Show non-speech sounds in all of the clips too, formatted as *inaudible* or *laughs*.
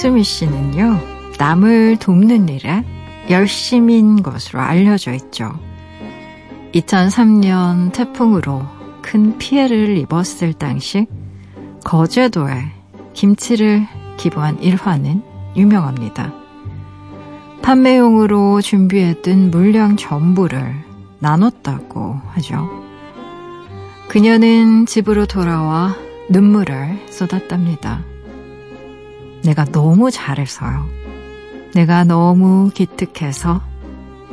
김수미 씨는요, 남을 돕는 일에 열심인 것으로 알려져 있죠. 2003년 태풍으로 큰 피해를 입었을 당시 거제도에 김치를 기부한 일화는 유명합니다. 판매용으로 준비했던 물량 전부를 나눴다고 하죠. 그녀는 집으로 돌아와 눈물을 쏟았답니다. 내가 너무 잘해서요. 내가 너무 기특해서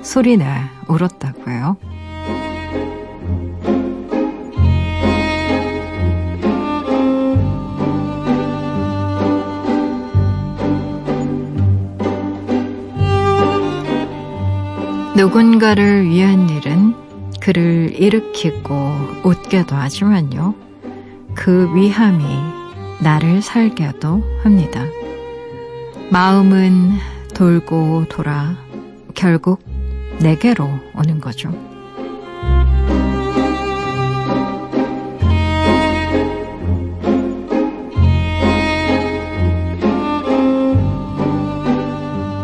소리내 울었다고요. 누군가를 위한 일은 그를 일으키고 웃게도 하지만요. 그 위함이 나를 살게도 합니다. 마음은 돌고 돌아 결국 내게로 오는 거죠.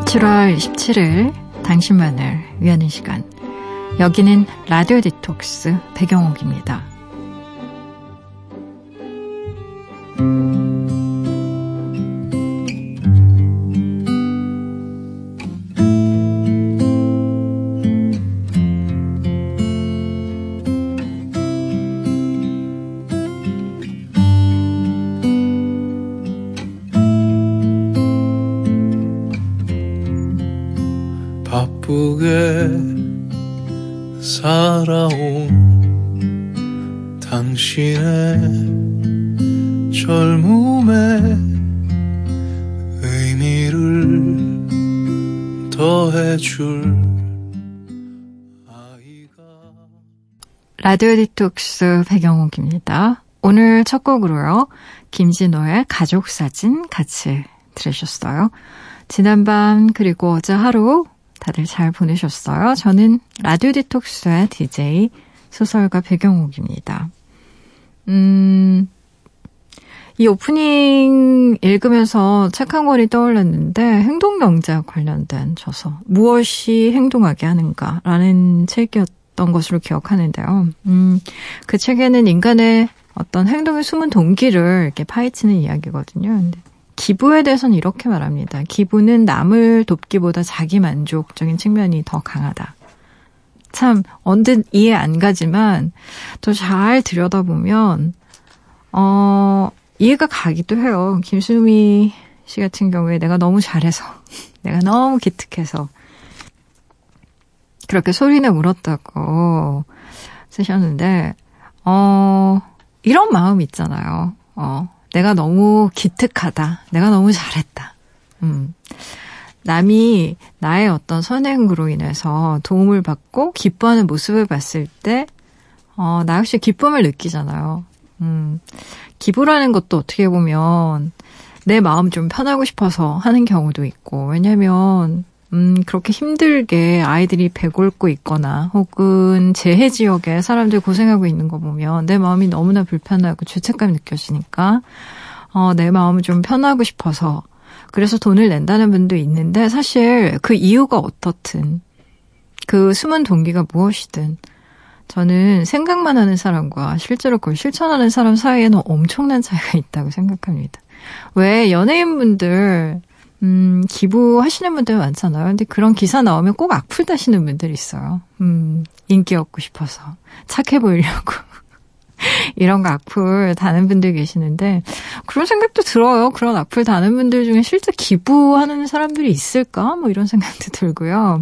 (7월 17일) 당신만을 위하는 시간 여기는 라디오 디톡스 배경옥입니다. 라디오 디톡스 백영옥입니다. 오늘 첫 곡으로요. 김진호의 가족사진 같이 들으셨어요. 지난밤 그리고 어제 하루 다들 잘 보내셨어요? 저는 라디오 디톡스의 DJ 소설가 백영옥입니다. 음, 이 오프닝 읽으면서 책 한 권이 떠올랐는데 행동경제 관련된 저서 무엇이 행동하게 하는가라는 책이었 던 것으로 기억하는데요. 음, 그 책에는 인간의 어떤 행동의 숨은 동기를 이렇게 파헤치는 이야기거든요. 근데 기부에 대해서는 이렇게 말합니다. 기부는 남을 돕기보다 자기 만족적인 측면이 더 강하다. 참 언뜻 이해 안 가지만 더 잘 들여다보면 어 이해가 가기도 해요. 김수미 씨 같은 경우에 내가 너무 잘해서 *laughs* 내가 너무 기특해서 그렇게 소리내 울었다고 쓰셨는데 어 이런 마음 있잖아요. 어 내가 너무 기특하다. 내가 너무 잘했다. 음. 남이 나의 어떤 선행으로 인해서 도움을 받고 기뻐하는 모습을 봤을 때, 어, 나 역시 기쁨을 느끼잖아요. 음. 기부라는 것도 어떻게 보면 내 마음 좀 편하고 싶어서 하는 경우도 있고, 왜냐면, 음, 그렇게 힘들게 아이들이 배골고 있거나 혹은 재해 지역에 사람들 고생하고 있는 거 보면 내 마음이 너무나 불편하고 죄책감이 느껴지니까 어, 내 마음을 좀 편하고 싶어서 그래서 돈을 낸다는 분도 있는데 사실 그 이유가 어떻든 그 숨은 동기가 무엇이든 저는 생각만 하는 사람과 실제로 그걸 실천하는 사람 사이에는 엄청난 차이가 있다고 생각합니다. 왜 연예인분들 음, 기부하시는 분들 많잖아요. 근데 그런 기사 나오면 꼭 악플 다시는 분들이 있어요. 음, 인기 얻고 싶어서. 착해 보이려고. *laughs* 이런 거 악플 다는 분들 계시는데, 그런 생각도 들어요. 그런 악플 다는 분들 중에 실제 기부하는 사람들이 있을까? 뭐 이런 생각도 들고요.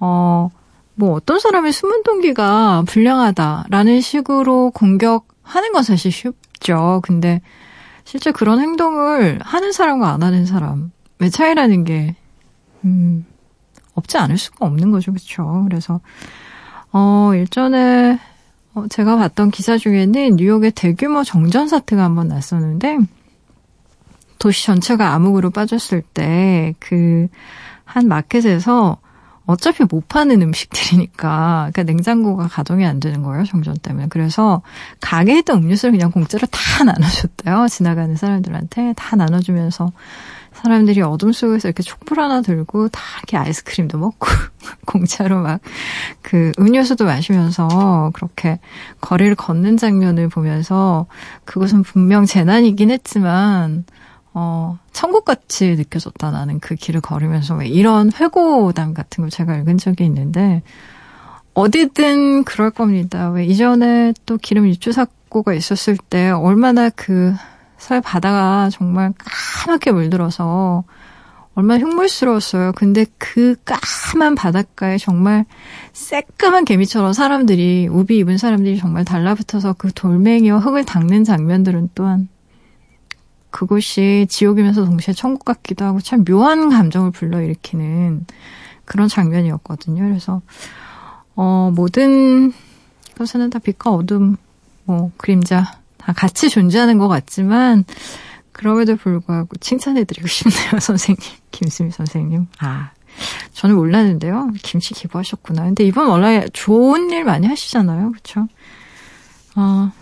어, 뭐 어떤 사람의 숨은 동기가 불량하다라는 식으로 공격하는 건 사실 쉽죠. 근데 실제 그런 행동을 하는 사람과 안 하는 사람, 왜 차이라는 게, 음, 없지 않을 수가 없는 거죠. 그렇죠 그래서, 어, 일전에, 어, 제가 봤던 기사 중에는 뉴욕에 대규모 정전 사태가 한번 났었는데, 도시 전체가 암흑으로 빠졌을 때, 그, 한 마켓에서 어차피 못 파는 음식들이니까, 그러니까 냉장고가 가동이 안 되는 거예요, 정전 때문에. 그래서 가게에 있던 음료수를 그냥 공짜로 다 *laughs* 나눠줬대요. 지나가는 사람들한테 다 나눠주면서 사람들이 어둠 속에서 이렇게 촛불 하나 들고 다 이렇게 아이스크림도 먹고 *laughs* 공차로 막 그 음료수도 마시면서 그렇게 거리를 걷는 장면을 보면서 그것은 분명 재난이긴 했지만 어, 천국같이 느껴졌다, 나는 그 길을 걸으면서. 왜 이런 회고담 같은 걸 제가 읽은 적이 있는데, 어디든 그럴 겁니다. 왜 이전에 또 기름 유출 사고가 있었을 때, 얼마나 그, 서해 바다가 정말 까맣게 물들어서, 얼마나 흉물스러웠어요. 근데 그 까만 바닷가에 정말 새까만 개미처럼 사람들이, 우비 입은 사람들이 정말 달라붙어서 그 돌멩이와 흙을 닦는 장면들은 또한 그곳이 지옥이면서 동시에 천국 같기도 하고 참 묘한 감정을 불러일으키는 그런 장면이었거든요. 그래서 어 모든 것에는 다 빛과 어둠, 뭐 그림자 다 같이 존재하는 것 같지만 그럼에도 불구하고 칭찬해드리고 싶네요, *laughs* 선생님. 김수미 선생님. 아, 저는 몰랐는데요. 김치 기부하셨구나. 근데 이번 원래 좋은 일 많이 하시잖아요. 그렇죠? 어,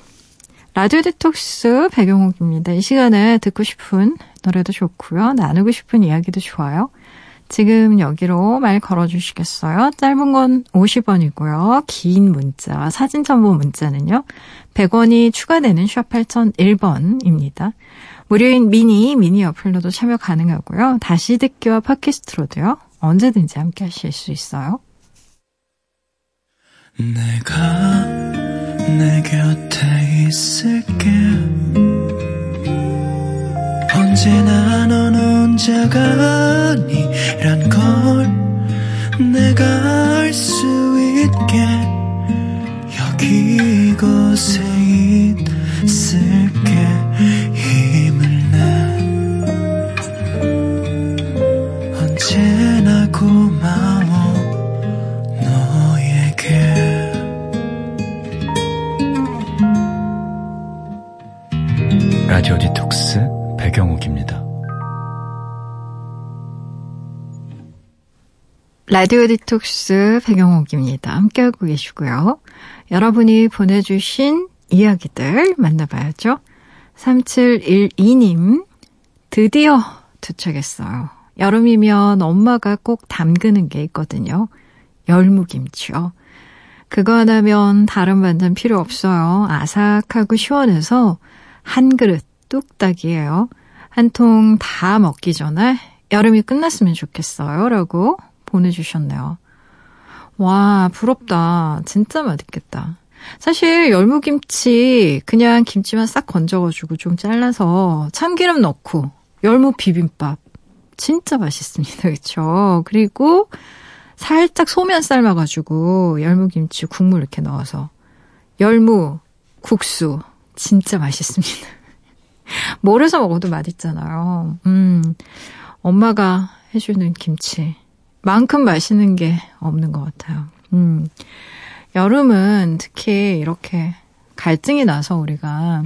라디오 디톡스 배경옥입니다. 이 시간에 듣고 싶은 노래도 좋고요. 나누고 싶은 이야기도 좋아요. 지금 여기로 말 걸어주시겠어요? 짧은 건 50원이고요. 긴 문자, 사진 첨부 문자는요. 100원이 추가되는 샵 8001번입니다. 무료인 미니, 미니 어플로도 참여 가능하고요. 다시 듣기와 팟캐스트로도요. 언제든지 함께 하실 수 있어요. 내가 내 곁에 있을게 언제나 넌 혼자가 아니란 걸 내가 알 수 있게 여기 이곳에 라디오 디톡스 배경옥입니다. 함께하고 계시고요. 여러분이 보내주신 이야기들 만나봐야죠. 3712님, 드디어 도착했어요. 여름이면 엄마가 꼭 담그는 게 있거든요. 열무김치요. 그거 하나면 다른 반찬 필요 없어요. 아삭하고 시원해서 한 그릇 뚝딱이에요. 한 통 다 먹기 전에 여름이 끝났으면 좋겠어요. 라고 보내주셨네요. 와, 부럽다. 진짜 맛있겠다. 사실 열무김치 그냥 김치만 싹 건져가지고 좀 잘라서 참기름 넣고 열무 비빔밥 진짜 맛있습니다. *laughs* 그렇죠? 그리고 살짝 소면 삶아가지고 열무김치 국물 이렇게 넣어서 열무 국수 진짜 맛있습니다. *laughs* 뭘 해서 먹어도 맛있잖아요. 음, 엄마가 해주는 김치. 만큼 맛있는 게 없는 것 같아요. 음, 여름은 특히 이렇게 갈증이 나서 우리가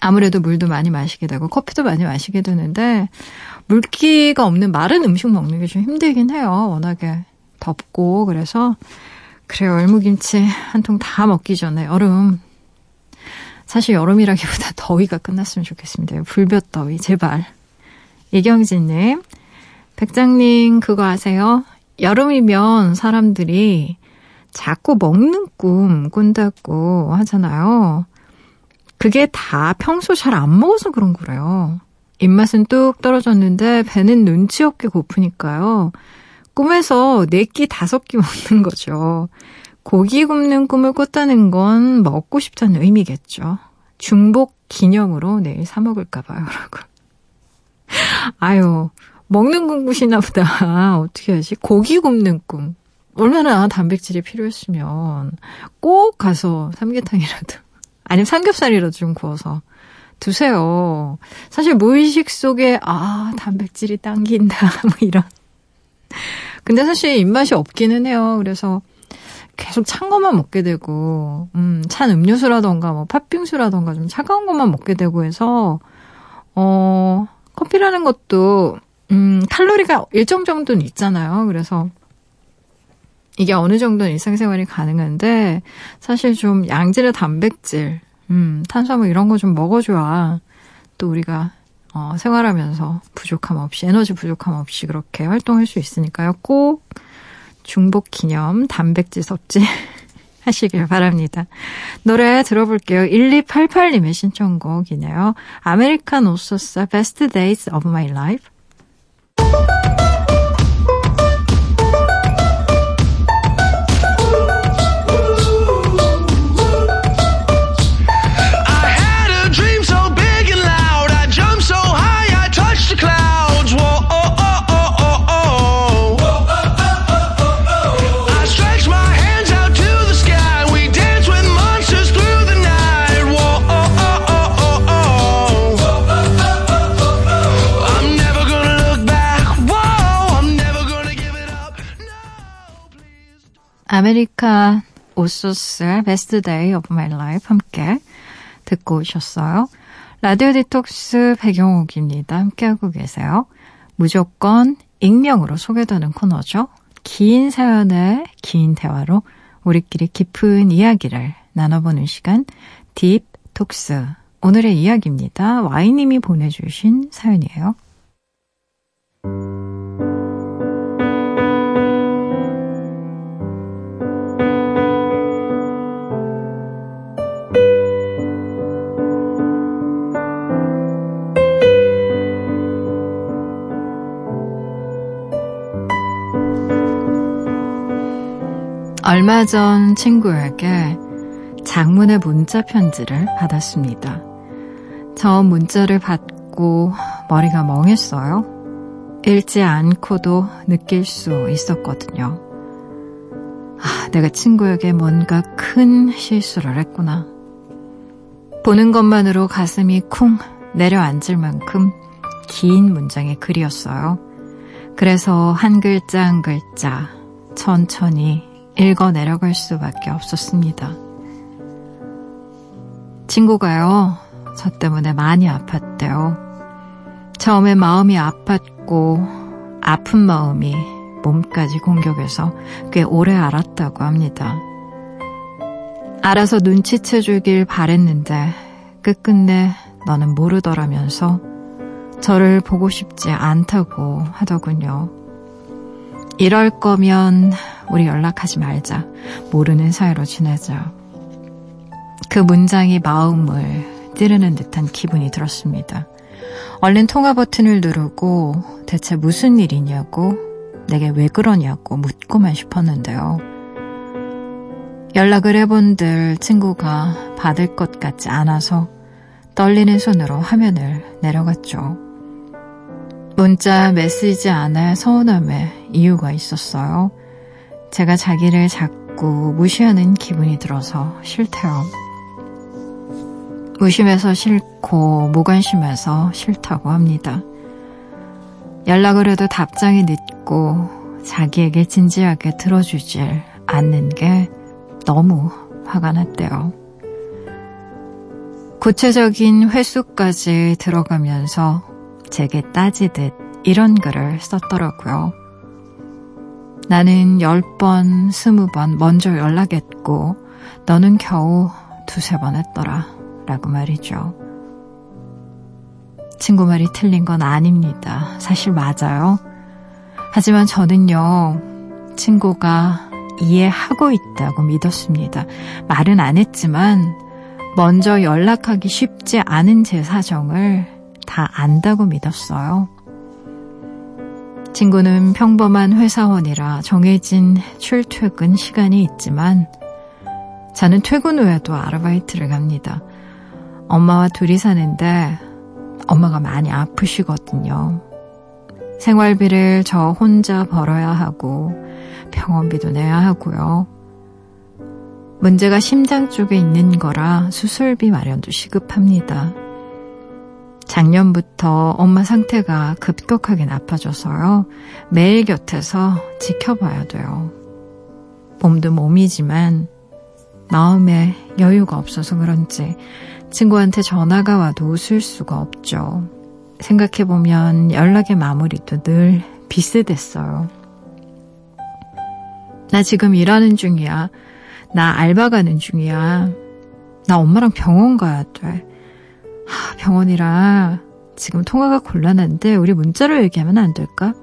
아무래도 물도 많이 마시게 되고 커피도 많이 마시게 되는데 물기가 없는 마른 음식 먹는 게 좀 힘들긴 해요. 워낙에 덥고 그래서 그래요. 열무김치 한 통 다 먹기 전에 여름 사실 여름이라기보다 *laughs* 더위가 끝났으면 좋겠습니다. 불볕더위 제발. 이경진님, 백장님 그거 아세요? 여름이면 사람들이 자꾸 먹는 꿈 꾼다고 하잖아요. 그게 다 평소 잘 안 먹어서 그런 거래요. 입맛은 뚝 떨어졌는데 배는 눈치 없게 고프니까요. 꿈에서 네끼 다섯 끼 먹는 거죠. 고기 굽는 꿈을 꿨다는 건 먹고 싶다는 의미겠죠. 중복 기념으로 내일 사 먹을까 봐요, 라고. *laughs* 아유, 먹는 꿈 꾸시나 보다. *laughs* 어떻게 하지? 고기 굽는 꿈. 얼마나 단백질이 필요했으면 꼭 가서 삼계탕이라도, *laughs* 아니면 삼겹살이라도 좀 구워서 드세요. 사실 무의식 속에, 아, 단백질이 당긴다, *laughs* 뭐 이런. 근데 사실 입맛이 없기는 해요. 그래서 계속 찬 것만 먹게 되고, 음, 찬 음료수라던가, 뭐, 팥빙수라던가 좀 차가운 것만 먹게 되고 해서, 어, 커피라는 것도, 음, 칼로리가 일정 정도는 있잖아요. 그래서, 이게 어느 정도는 일상생활이 가능한데, 사실 좀 양질의 단백질, 음, 탄수화물 이런 거 좀 먹어줘야, 또 우리가, 어, 생활하면서 부족함 없이, 에너지 부족함 없이 그렇게 활동할 수 있으니까요. 꼭 중복 기념 단백질 섭취 *laughs* 하시길 바랍니다. 노래 들어볼게요. 1288님의 신청곡이네요. American Authors Best Days of My Life. Thank you. 아메리카 오소스의 Best Day of My Life 함께 듣고 오셨어요. 라디오 디톡스 백영옥입니다. 함께하고 계세요. 무조건 익명으로 소개되는 코너죠. 긴 사연의 긴 대화로 우리끼리 깊은 이야기를 나눠보는 시간 딥톡스 오늘의 이야기입니다. Y님이 보내주신 사연이에요. 얼마 전 친구에게 장문의 문자 편지를 받았습니다. 저 문자를 받고 머리가 멍했어요. 읽지 않고도 느낄 수 있었거든요. 아, 내가 친구에게 뭔가 큰 실수를 했구나. 보는 것만으로 가슴이 쿵 내려앉을 만큼 긴 문장의 글이었어요. 그래서 한 글자 한 글자 천천히 읽어 내려갈 수밖에 없었습니다. 친구가요, 저 때문에 많이 아팠대요. 처음에 마음이 아팠고, 아픈 마음이 몸까지 공격해서 꽤 오래 알았다고 합니다. 알아서 눈치채 주길 바랬는데, 끝끝내 너는 모르더라면서 저를 보고 싶지 않다고 하더군요. 이럴 거면 우리 연락하지 말자. 모르는 사이로 지내자. 그 문장이 마음을 찌르는 듯한 기분이 들었습니다. 얼른 통화 버튼을 누르고 대체 무슨 일이냐고 내게 왜 그러냐고 묻고만 싶었는데요. 연락을 해본들 친구가 받을 것 같지 않아서 떨리는 손으로 화면을 내려갔죠. 문자 메시지 안에 서운함에 이유가 있었어요. 제가 자기를 자꾸 무시하는 기분이 들어서 싫대요. 무심해서 싫고 무관심해서 싫다고 합니다. 연락을 해도 답장이 늦고 자기에게 진지하게 들어주질 않는 게 너무 화가 났대요. 구체적인 횟수까지 들어가면서 제게 따지듯 이런 글을 썼더라고요. 나는 10번, 20번 먼저 연락했고 너는 겨우 두세 번 했더라. 라고 말이죠. 친구 말이 틀린 건 아닙니다. 사실 맞아요. 하지만 저는요, 친구가 이해하고 있다고 믿었습니다. 말은 안 했지만, 먼저 연락하기 쉽지 않은 제 사정을 다 안다고 믿었어요. 친구는 평범한 회사원이라 정해진 출퇴근 시간이 있지만 저는 퇴근 후에도 아르바이트를 갑니다. 엄마와 둘이 사는데 엄마가 많이 아프시거든요. 생활비를 저 혼자 벌어야 하고 병원비도 내야 하고요. 문제가 심장 쪽에 있는 거라 수술비 마련도 시급합니다. 작년부터 엄마 상태가 급격하게 나빠져서요. 매일 곁에서 지켜봐야 돼요. 몸도 몸이지만 마음에 여유가 없어서 그런지 친구한테 전화가 와도 웃을 수가 없죠. 생각해보면 연락의 마무리도 늘 비슷했어요. 나 지금 일하는 중이야. 나 알바 가는 중이야. 나 엄마랑 병원 가야 돼. 병원이라 지금 통화가 곤란한데 우리 문자로 얘기하면 안 될까?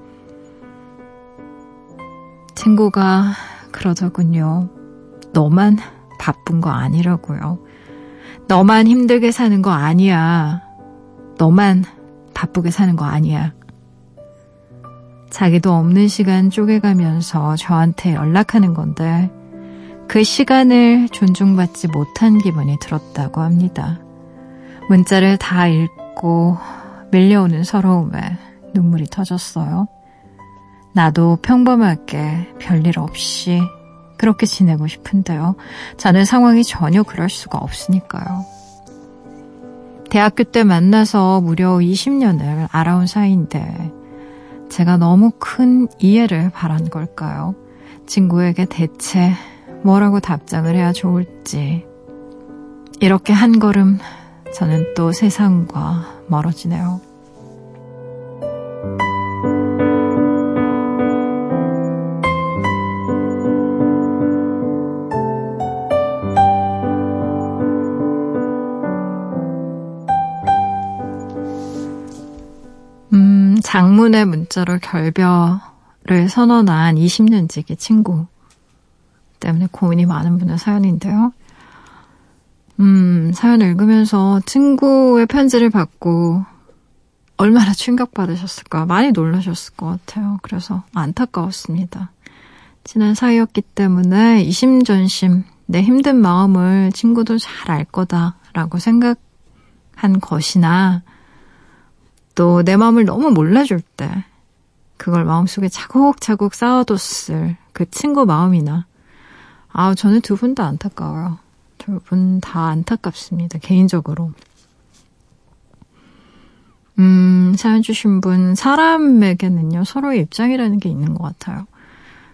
친구가 그러더군요. 너만 바쁜 거 아니라고요. 너만 힘들게 사는 거 아니야. 너만 바쁘게 사는 거 아니야. 자기도 없는 시간 쪼개가면서 저한테 연락하는 건데 그 시간을 존중받지 못한 기분이 들었다고 합니다. 문자를 다 읽고 밀려오는 서러움에 눈물이 터졌어요. 나도 평범하게 별일 없이 그렇게 지내고 싶은데요. 자는 상황이 전혀 그럴 수가 없으니까요. 대학교 때 만나서 무려 20년을 알아온 사이인데 제가 너무 큰 이해를 바란 걸까요? 친구에게 대체 뭐라고 답장을 해야 좋을지. 이렇게 한 걸음 저는 또 세상과 멀어지네요. 음, 장문의 문자로 결별을 선언한 20년 지기 친구 때문에 고민이 많은 분의 사연인데요. 음, 사연 읽으면서 친구의 편지를 받고 얼마나 충격받으셨을까. 많이 놀라셨을 것 같아요. 그래서 안타까웠습니다. 친한 사이였기 때문에 이심전심 내 힘든 마음을 친구도 잘 알 거다라고 생각한 것이나 또 내 마음을 너무 몰라줄 때 그걸 마음속에 차곡차곡 쌓아뒀을 그 친구 마음이나 아, 저는 두 분 다 안타까워요. 두분 다 안타깝습니다. 개인적으로. 음, 사연 주신 분, 사람에게는요, 서로의 입장이라는 게 있는 것 같아요.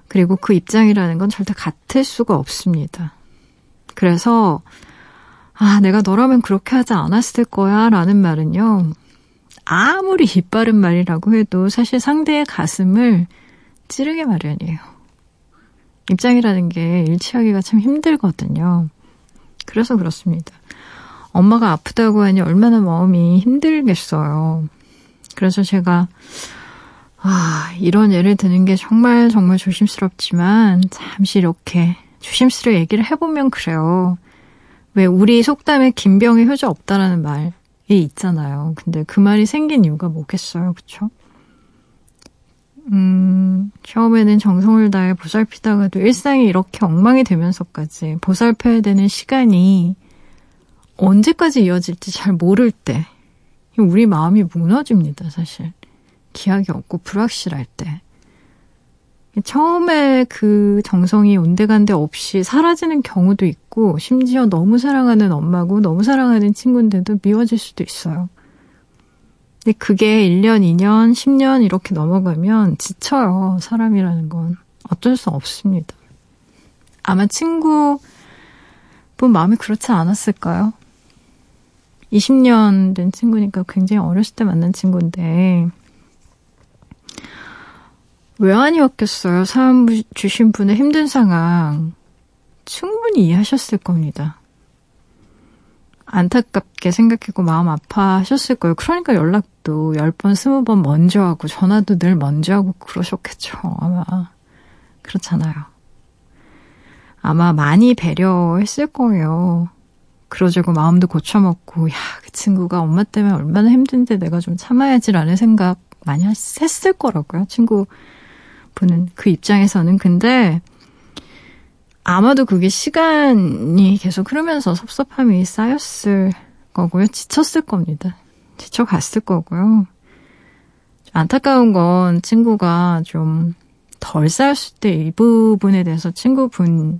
그리고 그 입장이라는 건 절대 같을 수가 없습니다. 그래서, 아, 내가 너라면 그렇게 하지 않았을 거야, 라는 말은요, 아무리 이빠른 말이라고 해도 사실 상대의 가슴을 찌르게 마련이에요. 입장이라는 게 일치하기가 참 힘들거든요. 그래서 그렇습니다. 엄마가 아프다고 하니 얼마나 마음이 힘들겠어요. 그래서 제가 아, 이런 예를 드는 게 정말 정말 조심스럽지만 잠시 이렇게 조심스레 얘기를 해보면 그래요. 왜 우리 속담에 김병의 효자 없다라는 말이 있잖아요. 근데 그 말이 생긴 이유가 뭐겠어요, 그쵸? 음, 처음에는 정성을 다해 보살피다가도 일상이 이렇게 엉망이 되면서까지 보살펴야 되는 시간이 언제까지 이어질지 잘 모를 때, 우리 마음이 무너집니다, 사실. 기약이 없고 불확실할 때. 처음에 그 정성이 온데간데 없이 사라지는 경우도 있고, 심지어 너무 사랑하는 엄마고 너무 사랑하는 친구인데도 미워질 수도 있어요. 근데 그게 1년, 2년, 10년 이렇게 넘어가면 지쳐요. 사람이라는 건. 어쩔 수 없습니다. 아마 친구분 마음이 그렇지 않았을까요? 20년 된 친구니까 굉장히 어렸을 때 만난 친구인데, 왜 아니었겠어요? 사연 주신 분의 힘든 상황. 충분히 이해하셨을 겁니다. 안타깝게 생각했고 마음 아파하셨을 거예요. 그러니까 연락도 10번, 20번 먼저 하고 전화도 늘 먼저 하고 그러셨겠죠. 아마. 그렇잖아요. 아마 많이 배려했을 거예요. 그러자고 마음도 고쳐먹고, 야, 그 친구가 엄마 때문에 얼마나 힘든데 내가 좀 참아야지라는 생각 많이 했을 거라고요. 친구 분은 그 입장에서는. 근데 아마도 그게 시간이 계속 흐르면서 섭섭함이 쌓였을 거고요. 지쳤을 겁니다. 지쳐갔을 거고요. 안타까운 건 친구가 좀 덜 쌓였을 때 이 부분에 대해서 친구분이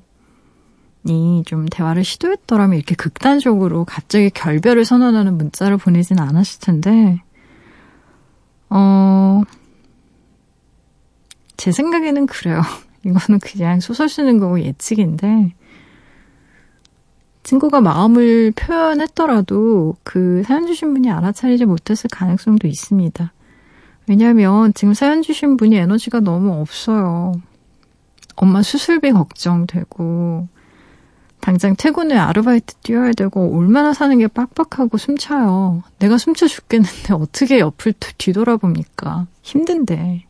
좀 대화를 시도했더라면 이렇게 극단적으로 갑자기 결별을 선언하는 문자를 보내진 않았을 텐데, 어, 제 생각에는 그래요. *laughs* 이거는 그냥 소설 쓰는 거고 예측인데, 친구가 마음을 표현했더라도 그 사연 주신 분이 알아차리지 못했을 가능성도 있습니다. 왜냐하면 지금 사연 주신 분이 에너지가 너무 없어요. 엄마 수술비 걱정되고, 당장 퇴근 후에 아르바이트 뛰어야 되고 얼마나 사는 게 빡빡하고 숨차요. 내가 숨차 죽겠는데 *laughs* 어떻게 옆을 뒤돌아봅니까? 힘든데.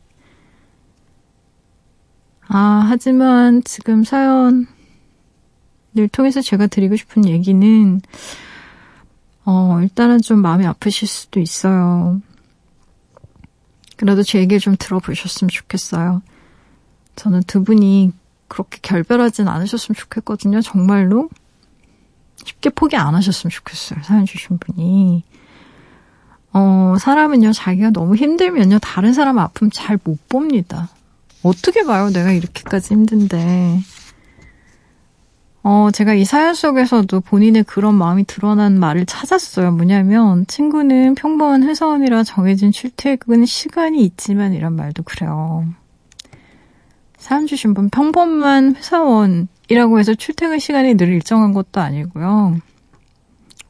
아, 하지만 지금 사연을 통해서 제가 드리고 싶은 얘기는, 어, 일단은 좀 마음이 아프실 수도 있어요. 그래도 제 얘기를 좀 들어보셨으면 좋겠어요. 저는 두 분이 그렇게 결별하진 않으셨으면 좋겠거든요. 정말로. 쉽게 포기 안 하셨으면 좋겠어요. 사연 주신 분이. 어, 사람은요, 자기가 너무 힘들면요, 다른 사람 아픔 잘 못 봅니다. 어떻게 봐요? 내가 이렇게까지 힘든데. 어, 제가 이 사연 속에서도 본인의 그런 마음이 드러난 말을 찾았어요. 뭐냐면, 친구는 평범한 회사원이라 정해진 출퇴근 시간이 있지만 이런 말도 그래요. 사연 주신 분 평범한 회사원이라고 해서 출퇴근 시간이 늘 일정한 것도 아니고요.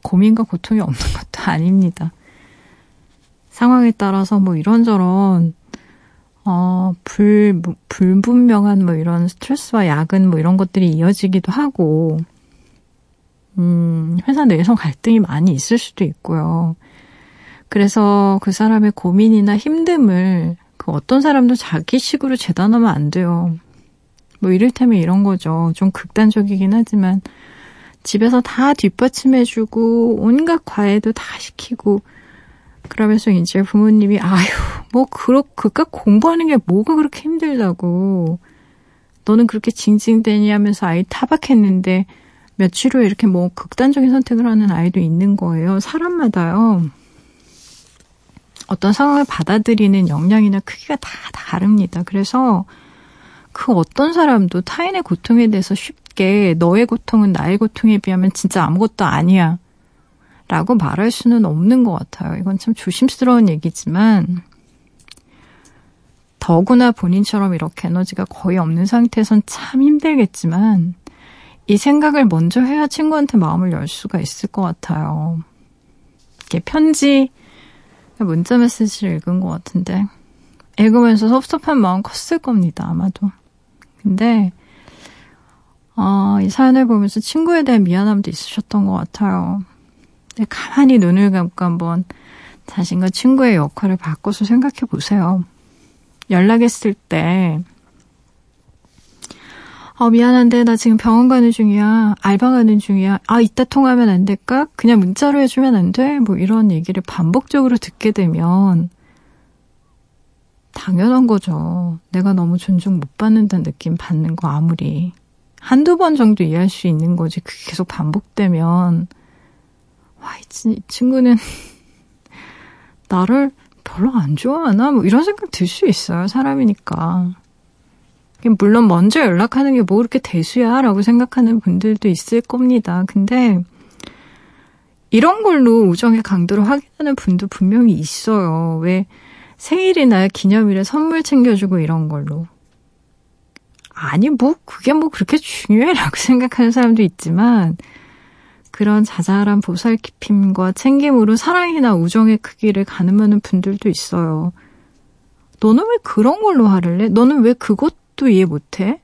고민과 고통이 없는 것도 아닙니다. 상황에 따라서 뭐 이런저런 어, 불, 불분명한 뭐 이런 스트레스와 야근 뭐 이런 것들이 이어지기도 하고, 음, 회사 내에서 갈등이 많이 있을 수도 있고요. 그래서 그 사람의 고민이나 힘듦을 그 어떤 사람도 자기 식으로 재단하면 안 돼요. 뭐 이를테면 이런 거죠. 좀 극단적이긴 하지만 집에서 다 뒷받침해주고 온갖 과외도 다 시키고 그러면서 이제 부모님이 아유 뭐 그렇 그깟 공부하는 게 뭐가 그렇게 힘들다고 너는 그렇게 징징대니 하면서 아이 타박했는데 며칠 후에 이렇게 뭐 극단적인 선택을 하는 아이도 있는 거예요. 사람마다요. 어떤 상황을 받아들이는 역량이나 크기가 다 다릅니다. 그래서 그 어떤 사람도 타인의 고통에 대해서 쉽게 너의 고통은 나의 고통에 비하면 진짜 아무것도 아니야. 라고 말할 수는 없는 것 같아요. 이건 참 조심스러운 얘기지만, 더구나 본인처럼 이렇게 에너지가 거의 없는 상태에선 참 힘들겠지만, 이 생각을 먼저 해야 친구한테 마음을 열 수가 있을 것 같아요. 이게 편지, 문자 메시지를 읽은 것 같은데, 읽으면서 섭섭한 마음 컸을 겁니다, 아마도. 근데, 어, 이 사연을 보면서 친구에 대한 미안함도 있으셨던 것 같아요. 네, 가만히 눈을 감고 한번 자신과 친구의 역할을 바꿔서 생각해 보세요. 연락했을 때, 어, 미안한데, 나 지금 병원 가는 중이야. 알바 가는 중이야. 아, 이따 통화하면 안 될까? 그냥 문자로 해주면 안 돼? 뭐 이런 얘기를 반복적으로 듣게 되면, 당연한 거죠. 내가 너무 존중 못 받는다는 느낌 받는 거 아무리. 한두 번 정도 이해할 수 있는 거지. 계속 반복되면, 와, 이, 친, 이 친구는 *laughs* 나를 별로 안 좋아하나? 뭐 이런 생각 들 수 있어요. 사람이니까. 물론 먼저 연락하는 게 뭐 그렇게 대수야? 라고 생각하는 분들도 있을 겁니다. 근데 이런 걸로 우정의 강도를 확인하는 분도 분명히 있어요. 왜 생일이나 기념일에 선물 챙겨주고 이런 걸로. 아니, 뭐, 그게 뭐 그렇게 중요해? 라고 *laughs* 생각하는 사람도 있지만, 그런 자잘한 보살 깊임과 챙김으로 사랑이나 우정의 크기를 가늠하는 분들도 있어요. 너는 왜 그런 걸로 화를 내? 너는 왜 그것도 이해 못해?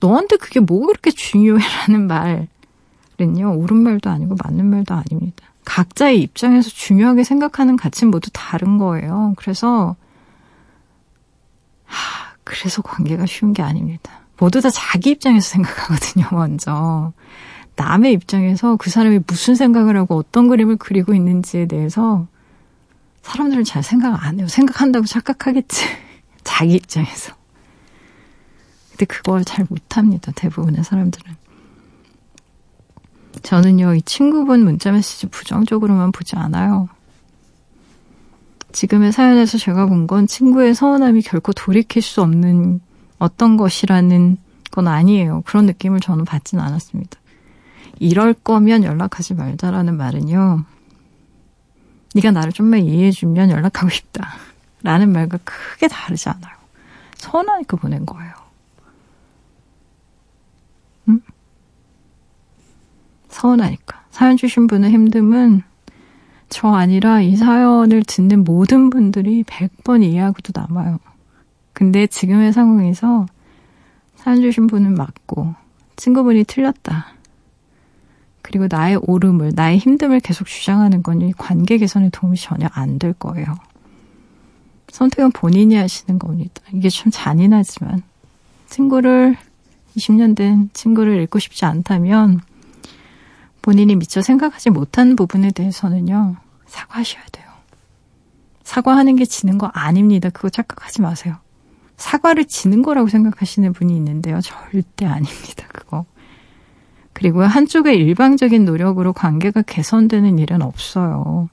너한테 그게 뭐가 그렇게 중요해? 라는 말은요, 옳은 말도 아니고 맞는 말도 아닙니다. 각자의 입장에서 중요하게 생각하는 가치는 모두 다른 거예요. 그래서, 하, 그래서 관계가 쉬운 게 아닙니다. 모두 다 자기 입장에서 생각하거든요, 먼저. 남의 입장에서 그 사람이 무슨 생각을 하고 어떤 그림을 그리고 있는지에 대해서 사람들은 잘 생각 안 해요. 생각한다고 착각하겠지. *laughs* 자기 입장에서. 근데 그걸 잘 못합니다. 대부분의 사람들은. 저는요, 이 친구분 문자 메시지 부정적으로만 보지 않아요. 지금의 사연에서 제가 본 건 친구의 서운함이 결코 돌이킬 수 없는 어떤 것이라는 건 아니에요. 그런 느낌을 저는 받진 않았습니다. 이럴 거면 연락하지 말자라는 말은요. 네가 나를 좀만 이해해주면 연락하고 싶다. 라는 말과 크게 다르지 않아요. 서운하니까 보낸 거예요. 응? 서운하니까. 사연 주신 분의 힘듦은 저 아니라 이 사연을 듣는 모든 분들이 100번 이해하고도 남아요. 근데 지금의 상황에서 사연 주신 분은 맞고 친구분이 틀렸다. 그리고 나의 오름을, 나의 힘듦을 계속 주장하는 건 관계 개선에 도움이 전혀 안 될 거예요. 선택은 본인이 하시는 겁니다. 이게 좀 잔인하지만 친구를 20년 된 친구를 잃고 싶지 않다면 본인이 미처 생각하지 못한 부분에 대해서는요 사과하셔야 돼요. 사과하는 게 지는 거 아닙니다. 그거 착각하지 마세요. 사과를 지는 거라고 생각하시는 분이 있는데요. 절대 아닙니다. 그거. 그리고 한쪽의 일방적인 노력으로 관계가 개선되는 일은 없어요.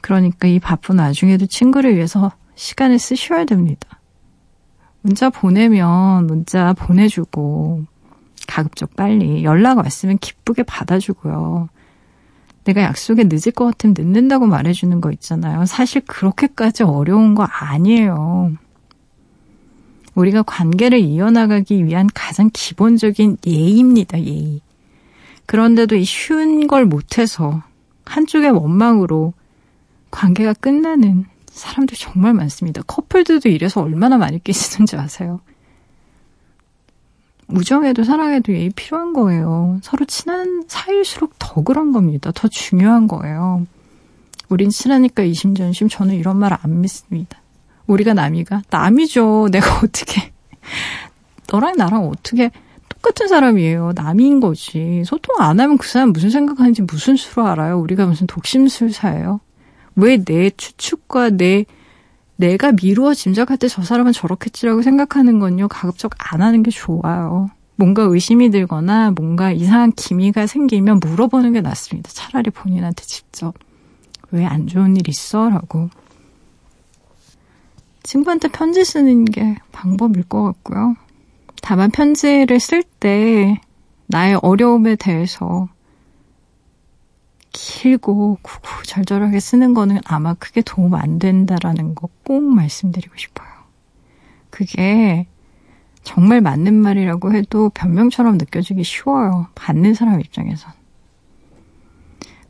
그러니까 이 바쁜 와중에도 친구를 위해서 시간을 쓰셔야 됩니다. 문자 보내면 문자 보내주고 가급적 빨리 연락 왔으면 기쁘게 받아주고요. 내가 약속에 늦을 것 같으면 늦는다고 말해주는 거 있잖아요. 사실 그렇게까지 어려운 거 아니에요. 우리가 관계를 이어나가기 위한 가장 기본적인 예의입니다, 예의. 그런데도 이 쉬운 걸 못해서 한쪽의 원망으로 관계가 끝나는 사람들 정말 많습니다. 커플들도 이래서 얼마나 많이 깨지는지 아세요? 우정에도 사랑에도 예의 필요한 거예요. 서로 친한 사이일수록 더 그런 겁니다. 더 중요한 거예요. 우린 친하니까 이심전심 저는 이런 말 안 믿습니다. 우리가 남이가 남이죠. *laughs* 내가 어떻게 너랑 나랑 어떻게 똑같은 사람이에요. 남인 거지. 소통 안 하면 그 사람 무슨 생각하는지 무슨 수로 알아요? 우리가 무슨 독심술사예요? 왜 내 추측과 내 내가 미루어 짐작할 때 저 사람은 저렇겠지라고 생각하는 건요. 가급적 안 하는 게 좋아요. 뭔가 의심이 들거나 뭔가 이상한 기미가 생기면 물어보는 게 낫습니다. 차라리 본인한테 직접 왜 안 좋은 일 있어? 라고. 친구한테 편지 쓰는 게 방법일 것 같고요. 다만 편지를 쓸 때 나의 어려움에 대해서 길고 구구절절하게 쓰는 거는 아마 크게 도움 안 된다라는 거 꼭 말씀드리고 싶어요. 그게 정말 맞는 말이라고 해도 변명처럼 느껴지기 쉬워요. 받는 사람 입장에선.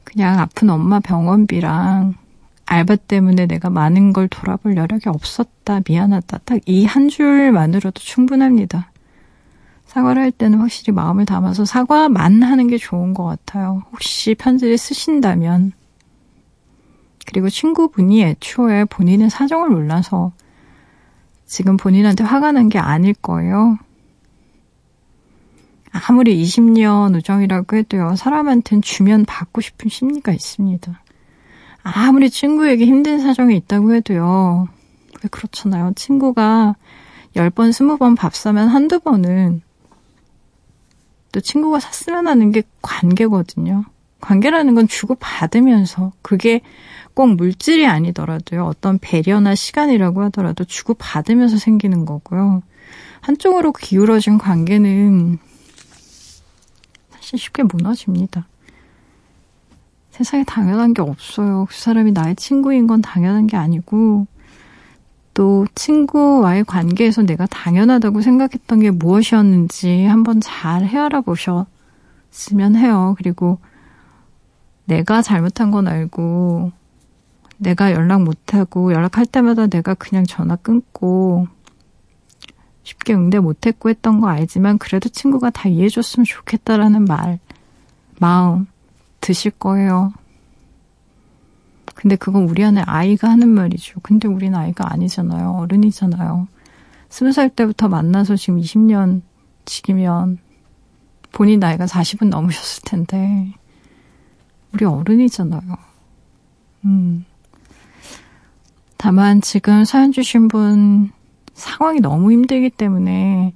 그냥 아픈 엄마 병원비랑 알바 때문에 내가 많은 걸 돌아볼 여력이 없었다. 미안하다. 딱 이 한 줄만으로도 충분합니다. 사과를 할 때는 확실히 마음을 담아서 사과만 하는 게 좋은 것 같아요. 혹시 편지를 쓰신다면. 그리고 친구분이 애초에 본인의 사정을 몰라서 지금 본인한테 화가 난 게 아닐 거예요. 아무리 20년 우정이라고 해도요, 사람한테는 주면 받고 싶은 심리가 있습니다. 아무리 친구에게 힘든 사정이 있다고 해도요, 왜 그렇잖아요. 친구가 10번, 20번 밥 사면 한두 번은 또 친구가 샀으면 하는 게 관계거든요. 관계라는 건 주고받으면서 그게 꼭 물질이 아니더라도요. 어떤 배려나 시간이라고 하더라도 주고받으면서 생기는 거고요. 한쪽으로 기울어진 관계는 사실 쉽게 무너집니다. 세상에 당연한 게 없어요. 그 사람이 나의 친구인 건 당연한 게 아니고 또 친구와의 관계에서 내가 당연하다고 생각했던 게 무엇이었는지 한번 잘 헤아려 보셨으면 해요. 그리고 내가 잘못한 건 알고 내가 연락 못하고 연락할 때마다 내가 그냥 전화 끊고 쉽게 응대 못했고 했던 거 알지만 그래도 친구가 다 이해해줬으면 좋겠다라는 말, 마음 드실 거예요. 근데 그건 우리 안에 아이가 하는 말이죠. 근데 우리는 아이가 아니잖아요. 어른이잖아요. 스무 살 때부터 만나서 지금 20년 지기면 본인 나이가 40은 넘으셨을 텐데, 우리 어른이잖아요. 음. 다만 지금 사연 주신 분 상황이 너무 힘들기 때문에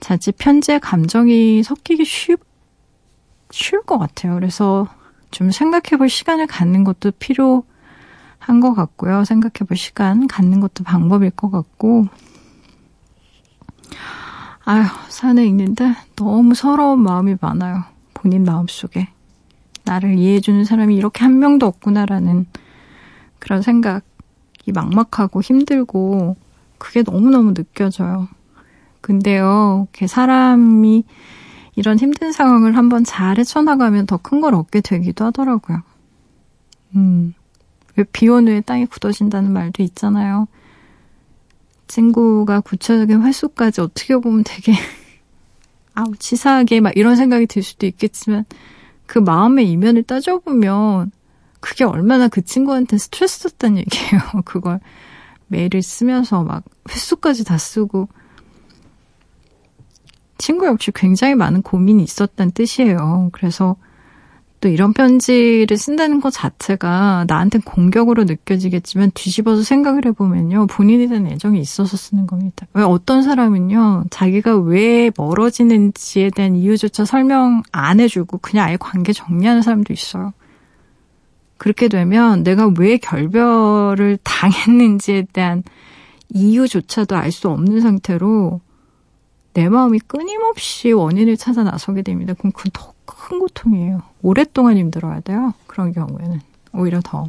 자칫 편지에 감정이 섞이기 쉬, 쉬울 것 같아요. 그래서 좀 생각해 볼 시간을 갖는 것도 필요한 것 같고요. 생각해 볼 시간 갖는 것도 방법일 것 같고. 아휴, 산에 읽는데 너무 서러운 마음이 많아요. 본인 마음속에. 나를 이해해주는 사람이 이렇게 한 명도 없구나라는 그런 생각이 막막하고 힘들고 그게 너무너무 느껴져요. 근데요, 이렇게 사람이 이런 힘든 상황을 한번 잘 헤쳐나가면 더 큰 걸 얻게 되기도 하더라고요. 음, 왜 비온 후에 땅이 굳어진다는 말도 있잖아요. 친구가 구체적인 횟수까지 어떻게 보면 되게, *laughs* 아우, 치사하게 막 이런 생각이 들 수도 있겠지만, 그 마음의 이면을 따져보면 그게 얼마나 그 친구한테 스트레스였단 얘기예요. *laughs* 그걸 메일을 쓰면서 막 횟수까지 다 쓰고 친구 역시 굉장히 많은 고민이 있었단 뜻이에요. 그래서 또 이런 편지를 쓴다는 것 자체가 나한테 공격으로 느껴지겠지만 뒤집어서 생각을 해보면요. 본인에 대한 애정이 있어서 쓰는 겁니다. 왜 어떤 사람은요. 자기가 왜 멀어지는지에 대한 이유조차 설명 안 해주고 그냥 아예 관계 정리하는 사람도 있어요. 그렇게 되면 내가 왜 결별을 *laughs* 당했는지에 대한 이유조차도 알 수 없는 상태로 내 마음이 끊임없이 원인을 찾아 나서게 됩니다. 그럼 그건 더큰 고통이에요. 오랫동안 힘들어야 돼요. 그런 경우에는. 오히려 더.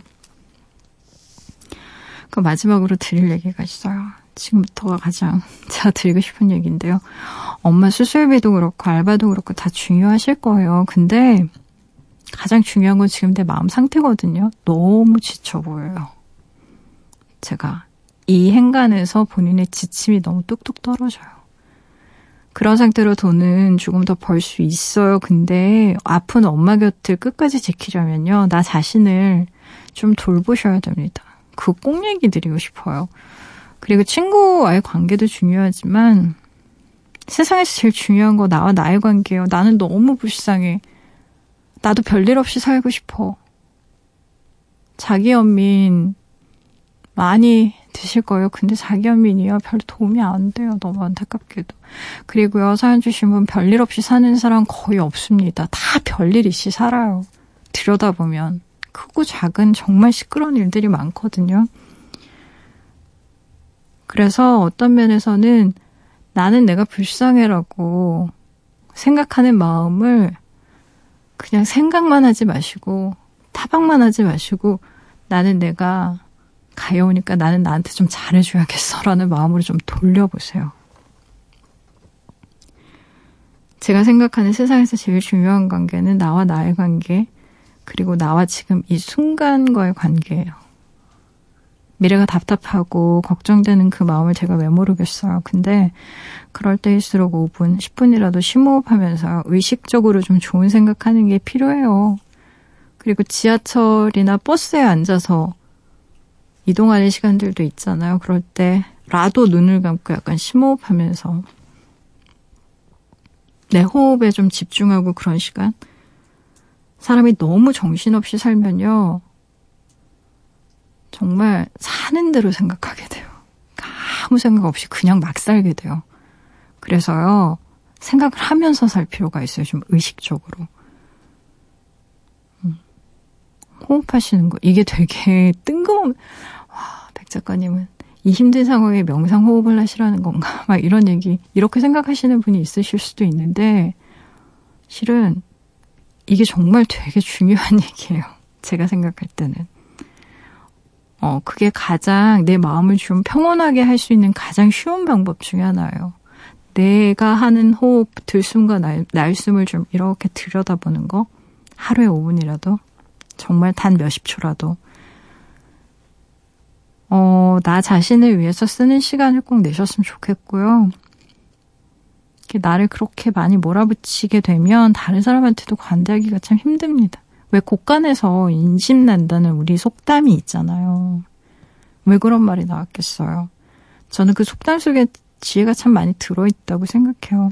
그 마지막으로 드릴 얘기가 있어요. 지금부터가 가장 *laughs* 제가 드리고 싶은 얘기인데요. 엄마 수술비도 그렇고 알바도 그렇고 다 중요하실 거예요. 근데 가장 중요한 건 지금 내 마음 상태거든요. 너무 지쳐 보여요. 제가 이 행간에서 본인의 지침이 너무 뚝뚝 떨어져요. 그런 상태로 돈은 조금 더 벌 수 있어요. 근데 아픈 엄마 곁을 끝까지 지키려면요. 나 자신을 좀 돌보셔야 됩니다. 그 꼭 얘기 드리고 싶어요. 그리고 친구와의 관계도 중요하지만 세상에서 제일 중요한 거 나와 나의 관계예요. 나는 너무 불쌍해. 나도 별일 없이 살고 싶어. 자기 연민 많이 드실 거예요. 근데 자기 연민이요. 별 도움이 안 돼요. 너무 안타깝게도. 그리고요, 사연 주신 분 별일 없이 사는 사람 거의 없습니다. 다 별일 있이 살아요. 들여다보면. 크고 작은 정말 시끄러운 일들이 많거든요. 그래서 어떤 면에서는 나는 내가 불쌍해라고 생각하는 마음을 그냥 생각만 하지 마시고 타박만 하지 마시고 나는 내가 가여우니까 나는 나한테 좀 잘해줘야겠어라는 마음으로 좀 돌려보세요. 제가 생각하는 세상에서 제일 중요한 관계는 나와 나의 관계, 그리고 나와 지금 이 순간과의 관계예요. 미래가 답답하고 걱정되는 그 마음을 제가 왜 모르겠어요. 근데 그럴 때일수록 5분, 10분이라도 심호흡하면서 의식적으로 좀 좋은 생각하는 게 필요해요. 그리고 지하철이나 버스에 앉아서 이동하는 시간들도 있잖아요. 그럴 때라도 눈을 감고 약간 심호흡하면서 내 호흡에 좀 집중하고 그런 시간. 사람이 너무 정신없이 살면요. 정말 사는 대로 생각하게 돼요. 아무 생각 없이 그냥 막 살게 돼요. 그래서요, 생각을 하면서 살 필요가 있어요. 좀 의식적으로. 음. 호흡하시는 거. 이게 되게 *laughs* 뜬금, 작가님은 이 힘든 상황에 명상 호흡을 하시라는 건가? *laughs* 막 이런 얘기, 이렇게 생각하시는 분이 있으실 수도 있는데, 실은 이게 정말 되게 중요한 *laughs* 얘기예요. 제가 생각할 때는. 어, 그게 가장 내 마음을 좀 평온하게 할 수 있는 가장 쉬운 방법 중에 하나예요. 내가 하는 호흡, 들숨과 날, 날숨을 좀 이렇게 들여다보는 거. 하루에 5분이라도. 정말 단 몇십 초라도. 어, 나 자신을 위해서 쓰는 시간을 꼭 내셨으면 좋겠고요. 나를 그렇게 많이 몰아붙이게 되면 다른 사람한테도 관대하기가 참 힘듭니다. 왜 곳간에서 인심 난다는 우리 속담이 있잖아요. 왜 그런 말이 나왔겠어요? 저는 그 속담 속에 지혜가 참 많이 들어있다고 생각해요.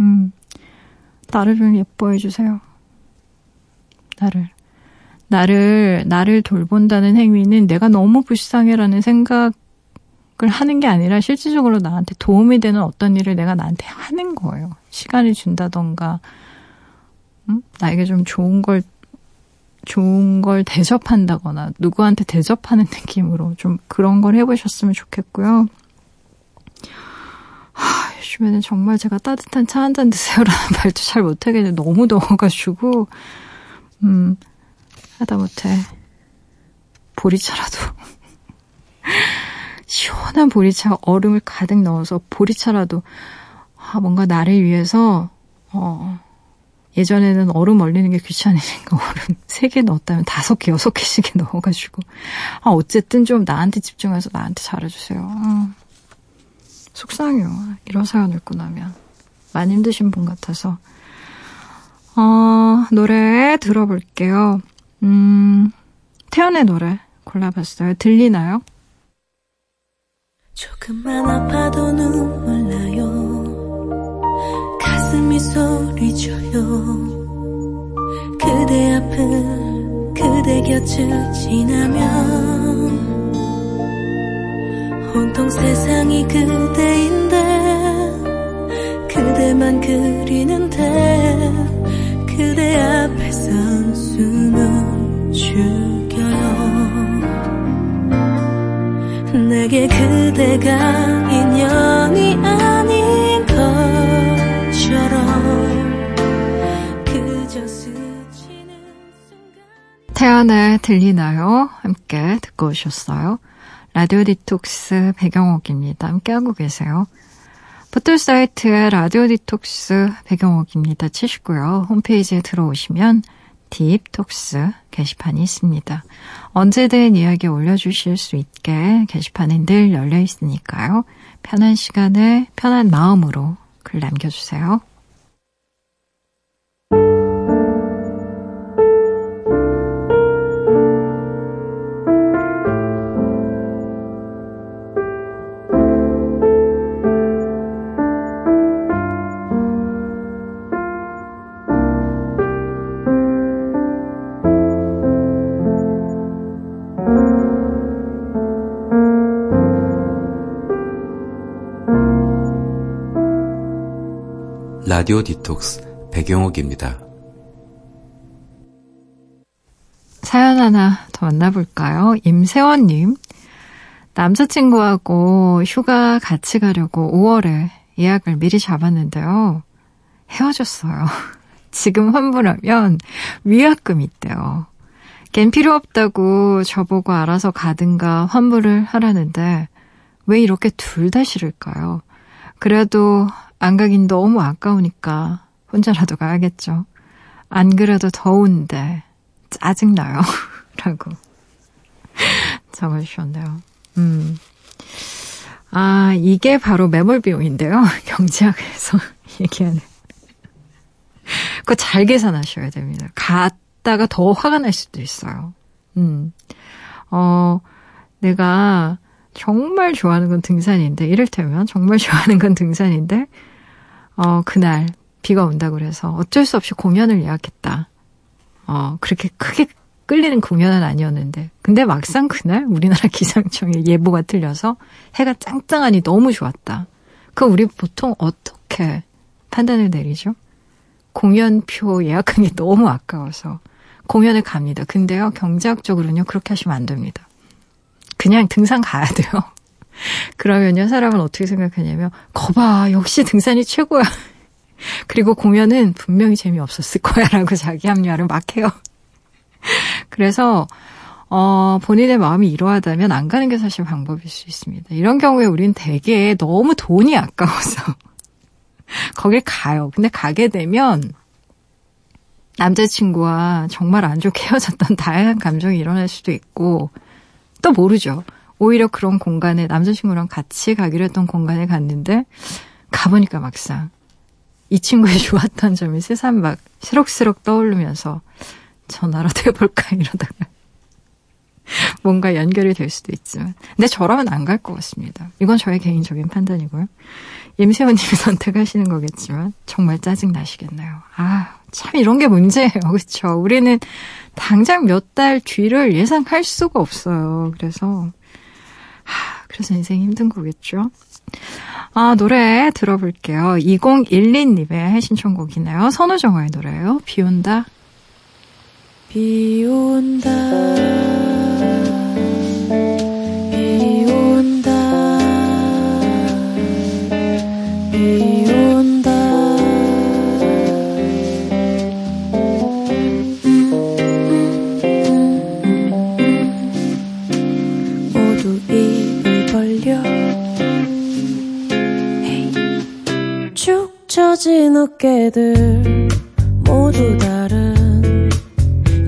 음, 나를 좀 예뻐해 주세요. 나를. 나를, 나를 돌본다는 행위는 내가 너무 불쌍해라는 생각을 하는 게 아니라 실질적으로 나한테 도움이 되는 어떤 일을 내가 나한테 하는 거예요. 시간을 준다던가, 음? 나에게 좀 좋은 걸, 좋은 걸 대접한다거나, 누구한테 대접하는 *laughs* 느낌으로 좀 그런 걸 해보셨으면 좋겠고요. 하, 요즘에는 정말 제가 따뜻한 차 한 잔 드세요라는 *laughs* 말도 잘 못하겠는데 너무 더워가지고, 음, 하다못해 보리차라도 *laughs* 시원한 보리차 얼음을 가득 넣어서 보리차라도 아, 뭔가 나를 위해서 어, 예전에는 얼음 얼리는 게 귀찮으니까 얼음 *laughs* 3개 넣었다면 5개, 6개씩 *laughs* 넣어가지고 아, 어쨌든 좀 나한테 집중해서 나한테 잘해주세요. 아, 속상해요. 이런 사연 읽고 나면 많이 힘드신 분 같아서 어, 노래 들어볼게요. 음, 태연의 노래 골라봤어요. 들리나요? 조금만 아파도 눈물 나요. 가슴이 소리쳐요. 그대 앞을 그대 곁을 지나면 온통 세상이 그대인데 그대만 그리는데 그대 앞에 선 숨을 죽여요 내게 그대가 인연이 아닌 것처럼 그저 스치는 순간 태연의 들리나요? 함께 듣고 오셨어요. 라디오 디톡스 백영옥입니다. 함께하고 계세요. 포털 사이트에 라디오 디톡스 백영옥입니다. 치시고요. 홈페이지에 들어오시면 딥톡스 게시판이 있습니다. 언제든 이야기 올려주실 수 있게 게시판은 늘 열려 있으니까요. 편한 시간에 편한 마음으로 글 남겨주세요. 라디오 디톡스 배경옥입니다. 사연 하나 더 만나볼까요? 임세원님. 남자친구하고 휴가 같이 가려고 5월에 예약을 미리 잡았는데요. 헤어졌어요. *laughs* 지금 환불하면 위약금 있대요. 걘 필요 없다고 저보고 알아서 가든가 환불을 하라는데 왜 이렇게 둘 다 싫을까요? 그래도 안 가긴 너무 아까우니까 혼자라도 가야겠죠. 안 그래도 더운데 짜증나요. *laughs* 라고 적어주셨네요. 음. 아, 이게 바로 매몰 비용인데요. *laughs* 경제학에서 *laughs* 얘기하는. 그거 잘 계산하셔야 됩니다. 갔다가 더 화가 날 수도 있어요. 음. 어, 내가 정말 좋아하는 건 등산인데, 이를테면 정말 좋아하는 건 등산인데, 어, 그날 비가 온다고 그래서 어쩔 수 없이 공연을 예약했다. 어, 그렇게 크게 끌리는 공연은 아니었는데. 근데 막상 그날 우리나라 *laughs* 기상청의 예보가 틀려서 해가 짱짱하니 너무 좋았다. 그 우리 보통 어떻게 판단을 내리죠? 공연표 예약한 게 *laughs* 너무 아까워서 공연을 갑니다. 근데요, 경제학적으로는요, 그렇게 하시면 안 됩니다. 그냥 등산 가야 돼요. *laughs* 그러면요, 사람은 어떻게 생각하냐면, 거봐, 역시 등산이 최고야. *laughs* 그리고 공연은 분명히 재미없었을 거야, 라고 자기 합리화를 막 해요. *laughs* 그래서, 어, 본인의 마음이 이러하다면 안 가는 게 사실 방법일 수 있습니다. 이런 경우에 우린 되게 너무 돈이 아까워서 거길 가요. 근데 가게 되면 남자친구와 정말 안 좋게 헤어졌던 다양한 감정이 일어날 수도 있고 또 모르죠. 오히려 그런 공간에 남자친구랑 같이 가기로 했던 공간에 갔는데 가보니까 막상 이 친구의 *laughs* 좋았던 점이 세상 막 새록새록 떠오르면서 전화라도 해볼까 *laughs* 이러다가 뭔가 연결이 될 수도 있지만 근데 저라면 안 갈 것 같습니다. 이건 저의 개인적인 판단이고요. 임세원님이 *laughs* 선택하시는 거겠지만 정말 짜증 나시겠네요. 아, 참 이런 게 문제예요. 그렇죠? 우리는 당장 몇 달 뒤를 예상할 수가 없어요. 그래서 하, 그래서 인생이 힘든 거겠죠. 아, 노래 들어볼게요. 2012님의 신청곡이네요. 선우정아의 노래예요. 비 온다. 비 온다 축 처진 어깨들 모두 다른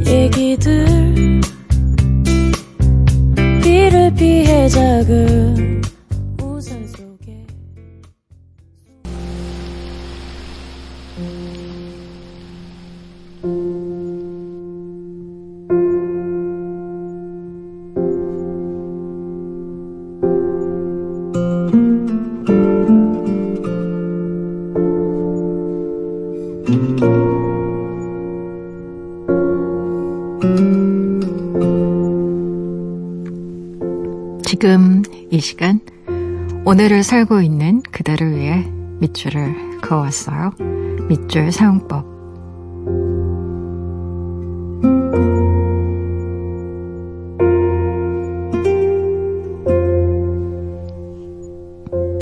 얘기들. 비를 피해 작은 오늘을 살고 있는 그대를 위해 밑줄을 그어왔어요. 밑줄 사용법.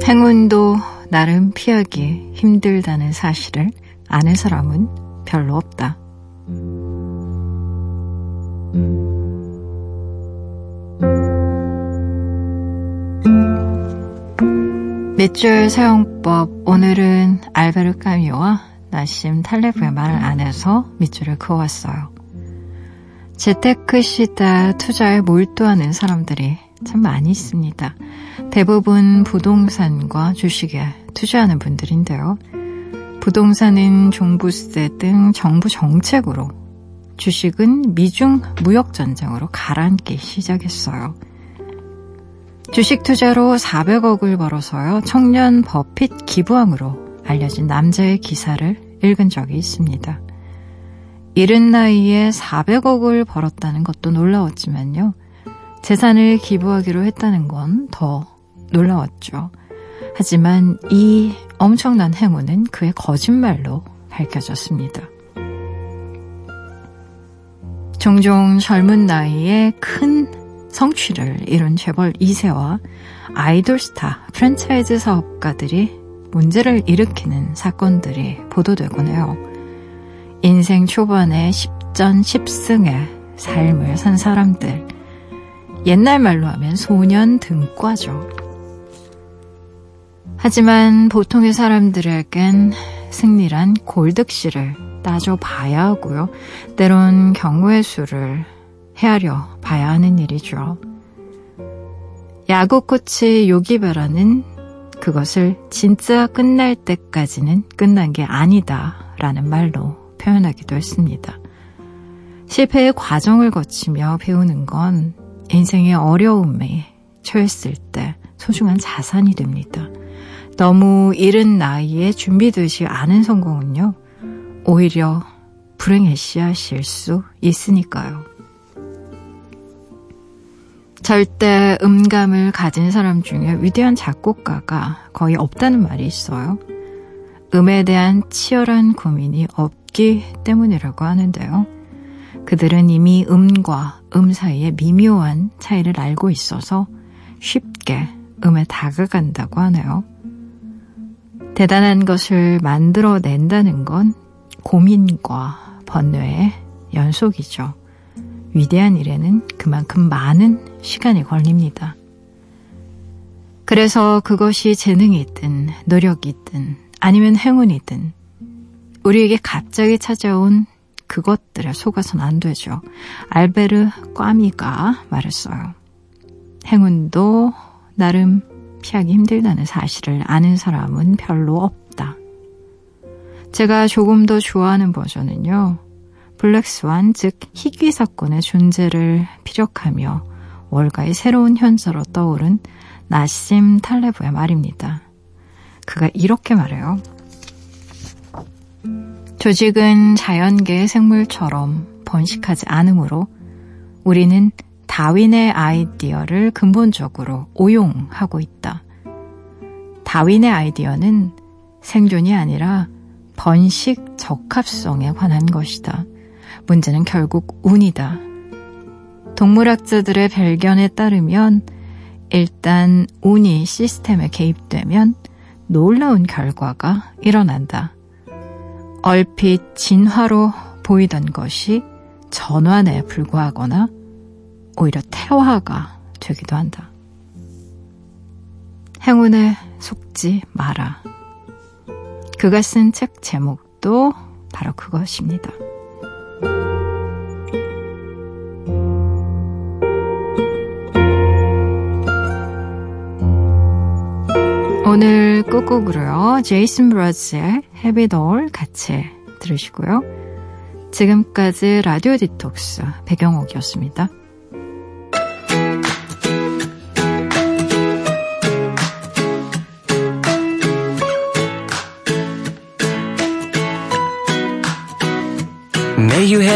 행운도 나름 피하기 힘들다는 사실을 아는 사람은 별로 없다. 밑줄 사용법 오늘은 알베르 까미와 나심 탈레브의 말 안에서 밑줄을 그어왔어요. 재테크 시대 투자에 몰두하는 사람들이 참 많이 있습니다. 대부분 부동산과 주식에 투자하는 분들인데요. 부동산은 종부세 등 정부 정책으로 주식은 미중 무역 전쟁으로 가라앉기 시작했어요. 주식 투자로 400억을 벌어서요. 청년 버핏 기부왕으로 알려진 남자의 기사를 읽은 적이 있습니다. 이른 나이에 400억을 벌었다는 것도 놀라웠지만요. 재산을 기부하기로 했다는 건 더 놀라웠죠. 하지만 이 엄청난 행운은 그의 거짓말로 밝혀졌습니다. 종종 젊은 나이에 큰 성취를 이룬 재벌 2세와 아이돌 스타 프랜차이즈 사업가들이 문제를 일으키는 사건들이 보도되곤 해요. 인생 초반에 10전 10승의 삶을 산 사람들. 옛날 말로 하면 소년 등과죠. 하지만 보통의 사람들에겐 승리란 골득실을 따져봐야 하고요. 때론 경우의 수를 헤아려 봐야 하는 일이죠. 야구 코치 요기베라는 그것을 진짜 끝날 때까지는 끝난 게 아니다 라는 말로 표현하기도 했습니다. 실패의 과정을 거치며 배우는 건 인생의 어려움에 처했을 때 소중한 자산이 됩니다. 너무 이른 나이에 준비되지 않은 성공은요, 오히려 불행의 씨앗일 수 있으니까요. 절대 음감을 가진 사람 중에 위대한 작곡가가 거의 없다는 말이 있어요. 음에 대한 치열한 고민이 없기 때문이라고 하는데요. 그들은 이미 음과 음 사이의 미묘한 차이를 알고 있어서 쉽게 음에 다가간다고 하네요. 대단한 것을 만들어낸다는 건 고민과 번뇌의 연속이죠. 위대한 일에는 그만큼 많은 시간이 걸립니다. 그래서 그것이 재능이든 노력이든 아니면 행운이든 우리에게 갑자기 찾아온 그것들에 속아선 안 되죠. 알베르 꽈미가 말했어요. 행운도 나름 피하기 힘들다는 사실을 아는 사람은 별로 없다. 제가 조금 더 좋아하는 버전은요. 블랙스완, 즉 희귀 사건의 존재를 피력하며 월가의 새로운 현서로 떠오른 나심 탈레브의 말입니다. 그가 이렇게 말해요. 조직은 자연계의 생물처럼 번식하지 않으므로 우리는 다윈의 아이디어를 근본적으로 오용하고 있다. 다윈의 아이디어는 생존이 아니라 번식 적합성에 관한 것이다. 문제는 결국 운이다. 동물학자들의 별견에 따르면 일단 운이 시스템에 개입되면 놀라운 결과가 일어난다. 얼핏 진화로 보이던 것이 전환에 불과하거나 오히려 태화가 되기도 한다. 행운에 속지 마라. 그가 쓴 책 제목도 바로 그것입니다. 오늘 끝곡으로요. 제이슨 브라즈의 Have It All 같이 들으시고요. 지금까지 라디오 디톡스 배경옥이었습니다.